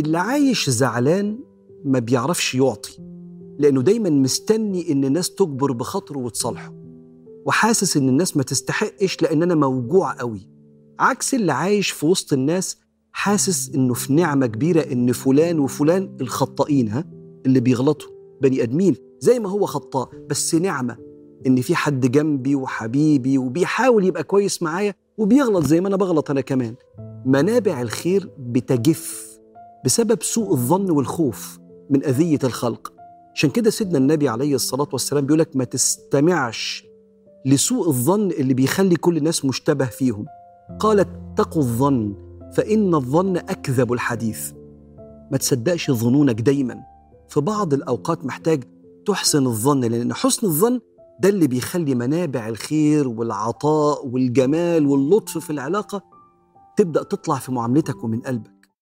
اللي عايش زعلان ما بيعرفش يعطي لأنه دايما مستني إن الناس تجبر بخاطره وتصالحه وحاسس إن الناس ما تستحقش لأن أنا موجوع قوي. عكس اللي عايش في وسط الناس حاسس إنه في نعمة كبيرة إن فلان وفلان الخطائين ها اللي بيغلطوا بني آدمين زي ما هو خطاء بس نعمة إن في حد جنبي وحبيبي وبيحاول يبقى كويس معايا وبيغلط زي ما أنا بغلط أنا كمان. منابع الخير بتجف. بسبب سوء الظن والخوف من أذية الخلق. عشان كده سيدنا النبي عليه الصلاة والسلام بيقولك ما تستمعش لسوء الظن اللي بيخلي كل الناس مشتبه فيهم. قال اتقوا الظن فإن الظن أكذب الحديث. ما تصدقش ظنونك دايما. في بعض الأوقات محتاج تحسن الظن لأن حسن الظن ده اللي بيخلي منابع الخير والعطاء والجمال واللطف في العلاقة تبدأ تطلع في معاملتك ومن قلبك.